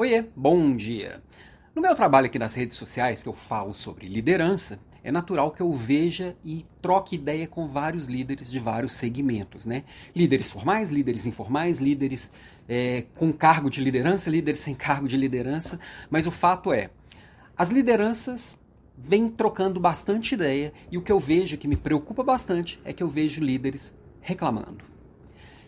Oiê, bom dia! No meu trabalho aqui nas redes sociais, que eu falo sobre liderança, é natural que eu veja e troque ideia com vários líderes de vários segmentos, né? Líderes formais, líderes informais, líderes é, com cargo de liderança, líderes sem cargo de liderança, mas o fato é, as lideranças vêm trocando bastante ideia e o que eu vejo que me preocupa bastante é que eu vejo líderes reclamando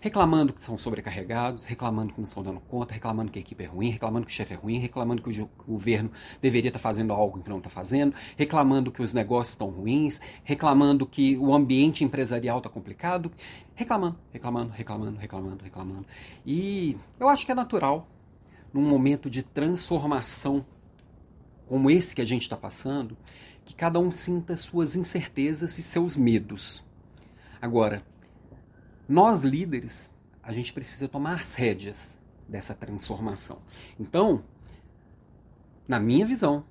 reclamando que são sobrecarregados, reclamando que não estão dando conta, reclamando que a equipe é ruim, reclamando que o chefe é ruim, reclamando que o governo deveria estar fazendo algo que não está fazendo, reclamando que os negócios estão ruins, reclamando que o ambiente empresarial está complicado, reclamando, reclamando, reclamando, reclamando, reclamando. E eu acho que é natural, num momento de transformação como esse que a gente está passando, que cada um sinta suas incertezas e seus medos. Agora, nós líderes, a gente precisa tomar as rédeas dessa transformação. Então, na minha visão,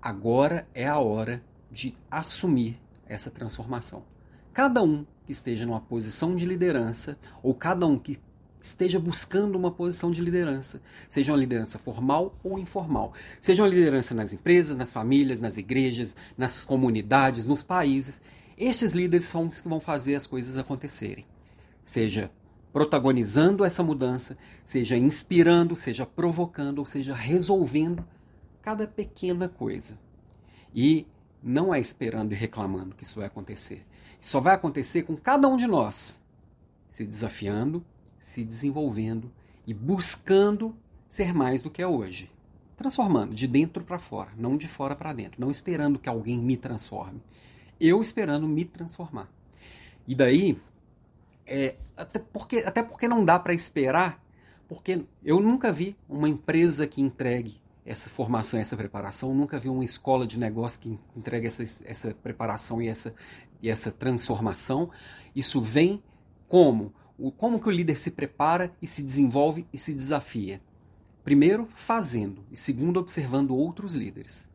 agora é a hora de assumir essa transformação. Cada um que esteja numa posição de liderança, ou cada um que esteja buscando uma posição de liderança, seja uma liderança formal ou informal, seja uma liderança nas empresas, nas famílias, nas igrejas, nas comunidades, nos países, estes líderes são os que vão fazer as coisas acontecerem seja protagonizando essa mudança, seja inspirando, seja provocando, ou seja resolvendo cada pequena coisa. E não é esperando e reclamando que isso vai acontecer. Isso só vai acontecer com cada um de nós se desafiando, se desenvolvendo e buscando ser mais do que é hoje. Transformando de dentro para fora, não de fora para dentro, não esperando que alguém me transforme. Eu esperando me transformar. E daí é, até, porque, até porque não dá para esperar, porque eu nunca vi uma empresa que entregue essa formação, essa preparação, nunca vi uma escola de negócio que entregue essa, essa preparação e essa, e essa transformação. Isso vem como? Como que o líder se prepara e se desenvolve e se desafia? Primeiro, fazendo, e segundo, observando outros líderes.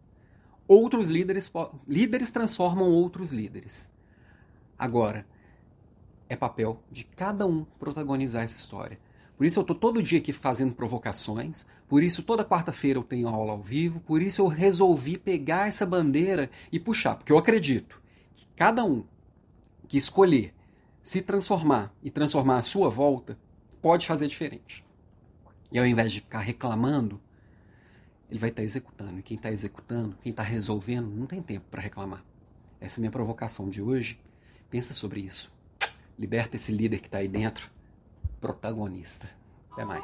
Outros líderes, líderes transformam outros líderes. Agora, é papel de cada um protagonizar essa história. Por isso eu estou todo dia aqui fazendo provocações, por isso toda quarta-feira eu tenho aula ao vivo, por isso eu resolvi pegar essa bandeira e puxar, porque eu acredito que cada um que escolher se transformar e transformar a sua volta pode fazer diferente. E ao invés de ficar reclamando, ele vai estar tá executando. E quem está executando, quem está resolvendo, não tem tempo para reclamar. Essa é a minha provocação de hoje. Pensa sobre isso. Liberta esse líder que está aí dentro. Protagonista. Até mais.